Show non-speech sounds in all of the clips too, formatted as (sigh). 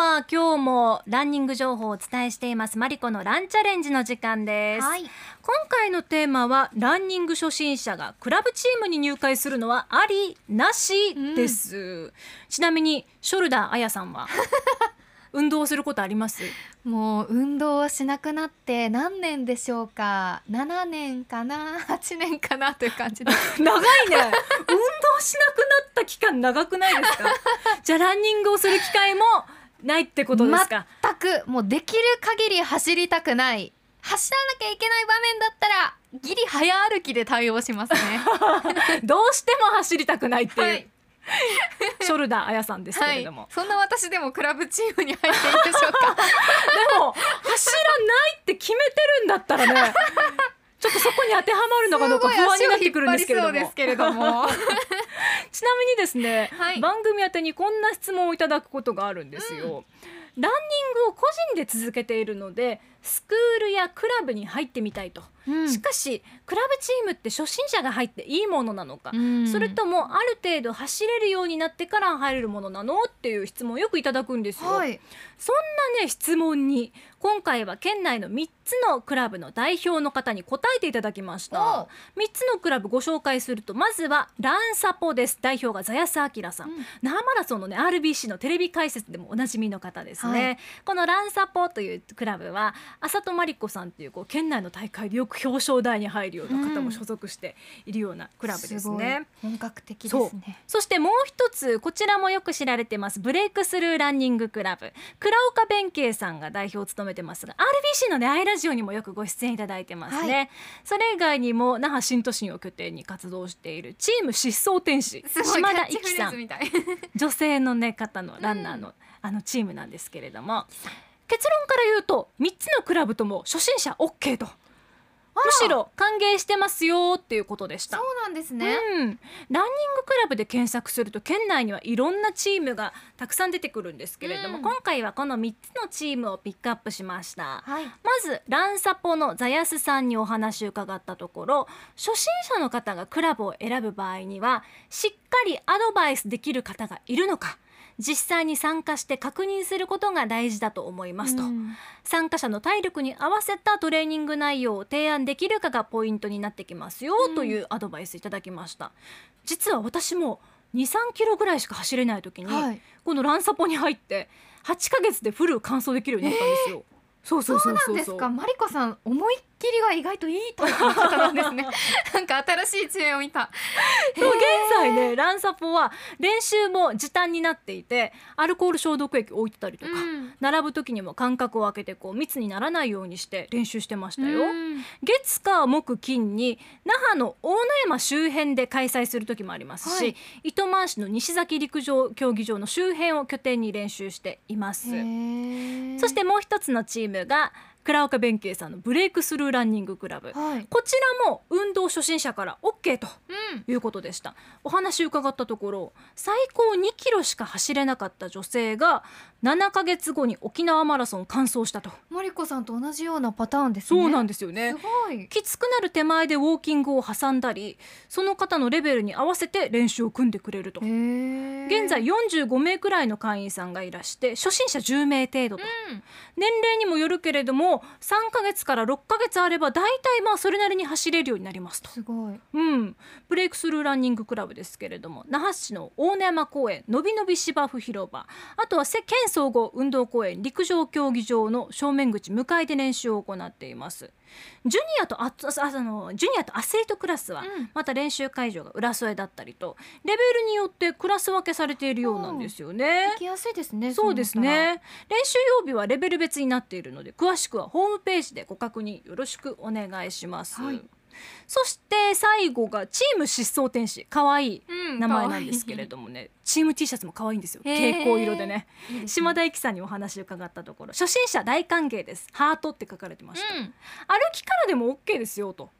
は今日もランニング情報をお伝えしています。マリコのランチャレンジの時間です、はい。今回のテーマはランニング初心者がクラブチームに入会するのはありなしです、ちなみにショルダーあやさんは (laughs) 運動することあります？もう運動をしなくなって何年でしょうか？7年かな、8年かな？という感じです。(laughs) 長いね。運動しなくなった期間長くないですか？(laughs) じゃあランニングをする機会もないってことですか、全くもうできる限り走りたくない。走らなきゃいけない場面だったらギリ早歩きで対応しますね。(laughs) どうしても走りたくないっていう、はいショルダーあやさんですけはいれども、。そんな私でもクラブチームに入っていいでしょうか？(laughs) でも走らないって決めてるんだったらね (laughs) ちょっとそこに当てはまるのかどうか不安になってくるんですけれども (laughs) ちなみにですね、はい。番組宛てにこんな質問をいただくことがあるんですよ、ランニングを個人で続けているのでスクールやクラブに入ってみたいと、うん。しかしクラブチームって初心者が入っていいものなのか、うん。それともある程度走れるようになってから入れるものなのっていう質問をよくいただくんですよ、はい。そんなね質問に今回は県内の3つのクラブの代表の方に答えていただきました。お3つのクラブご紹介するとまずはランサポです。代表がザヤスアキラさん、うん。那覇マラソンのね RBC のテレビ解説でもおなじみの方ですね、はい。このランサポというクラブは浅戸真理子さんっていうこう県内の大会でよく表彰台に入るような方も所属しているようなクラブですね、ごい本格的ですね。そしてもう一つこちらもよく知られてます。ブレイクスルーランニングクラブ。倉岡弁慶さんが代表を務めてますが RBC のねアイラジオにもよくご出演いただいてますね、はい。それ以外にも那覇新都心を拠点に活動しているチーム疾走天使島田一樹さん。(laughs) 女性のね方のランナーの、あのチームなんですけれども。結論から言うと3つのクラブとも初心者 OK とむしろ歓迎してますよっていうことでしたそうなんですね。うん、ランニングクラブで検索すると県内にはいろんなチームがたくさん出てくるんですけれども、うん今回はこの3つのチームをピックアップしました。はい。まずランサポのザヤスさんにお話を伺ったところ初心者の方がクラブを選ぶ場合にはしっかりアドバイスできる方がいるのか実際に参加して確認することが大事だと思いますと、うん。参加者の体力に合わせたトレーニング内容を提案できるかがポイントになってきますよ、うん。というアドバイスいただきました。実は私も23キロぐらいしか走れない時に、はい。このランサポに入って8ヶ月でフル完走できるようになったんですよ、そうそうそうそうそう。なんですか？マリコさん思いっきりが意外といいタイプの方なんですね。(laughs) なんか新しい知恵を見た。そう現在ねランサポは練習も時短になっていてアルコール消毒液置いてたりとか、うん。並ぶ時にも間隔を空けてこう密にならないようにして練習してましたよ、うん。月火木金に那覇の大野山周辺で開催する時もありますし、はい。糸満市の西崎陸上競技場の周辺を拠点に練習しています。そしてもう一つのチームが倉岡弁慶さんのブレイクスルーランニングクラブはい。こちらも運動初心者から OK とうん。いうことでしたお話伺ったところ最高2キロしか走れなかった女性が7ヶ月後に沖縄マラソン完走したとマリコさんと同じようなパターンですね。そうなんでですよねすごい。きつくなる手前でウォーキングを挟んだりその方のレベルに合わせて練習を組んでくれると現在45名くらいの会員さんがいらして初心者10名程度とうん年齢にもよるけれども3ヶ月から6ヶ月あれば大体まあそれなりに走れるようになりますと。すごい。うん、ブレイクスルーランニングクラブですけれども那覇市の大野山公園のびのび芝生広場あとはせ県総合運動公園陸上競技場の正面口向かいで練習を行っています。ジュニアとあああのジュニアとアスリートクラスはうん。また練習会場が浦添だったりとレベルによってクラス分けされているようなんですよね。行きやすいですね。そうです。ね。練習曜日はレベル別になっているので詳しくはホームページでご確認よろしくお願いします、はいそして最後がチーム疾走天使。可愛いうん名前なんですけれどもね、チーム T シャツも可愛いんですよ。蛍光色でね。島田由紀さんにお話を伺ったところ。初心者大歓迎です。ハートって書かれてました、うん。歩きからでも OK ですよと。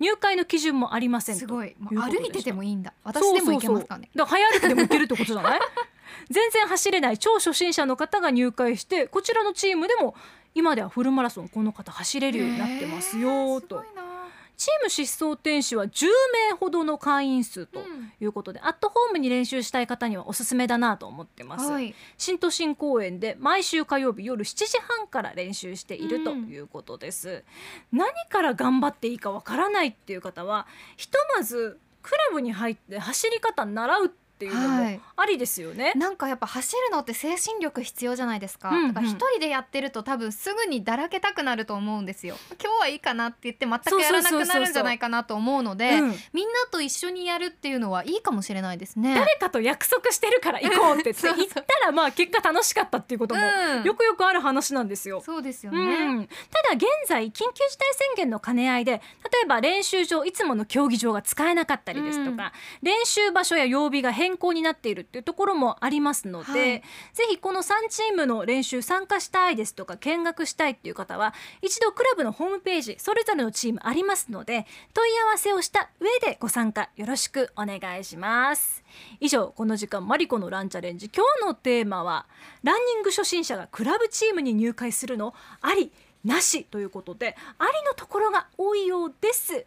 入会の基準もありませんと。すごい。歩いててもいいんだ。私でも行けますかね。だから早歩きでも行けるってことじゃない？(laughs) 全然走れない。超初心者の方が入会してこちらのチームでも今ではフルマラソンこの方走れるようになってますよと。へーすごいなチーム疾走天使は10名ほどの会員数ということで、アットホームに練習したい方にはおすすめだなと思ってます、はい、新都心公園で毎週火曜日夜7時半から練習しているということです、何から頑張っていいかわからないっていう方はひとまずクラブに入って走り方習うっていうのもはい。ありですよね、なんかやっぱ走るのって精神力必要じゃないですか、うんうん。だから一人でやってると多分すぐにだらけたくなると思うんですよ。今日はいいかなって言って全くやらなくなるんじゃないかなと思うのでうん。みんなと一緒にやるっていうのはいいかもしれないですね。誰かと約束してるから行こうって (laughs) 言ったらまあ結果楽しかったっていうこともうん。よくよくある話なんですよ。そうですようね、ん、ただ現在緊急事態宣言の兼ね合いで例えば練習場いつもの競技場が使えなかったりですとか、練習場所や曜日が変更になっているっていうところもありますので、はい。ぜひこの3チームの練習参加したいですとか見学したいっていう方は一度クラブのホームページそれぞれのチームありますので問い合わせをした上でご参加よろしくお願いします。以上この時間マリコのランチャレンジ。今日のテーマはランニング初心者がクラブチームに入会するのありなしということでありのところが多いようです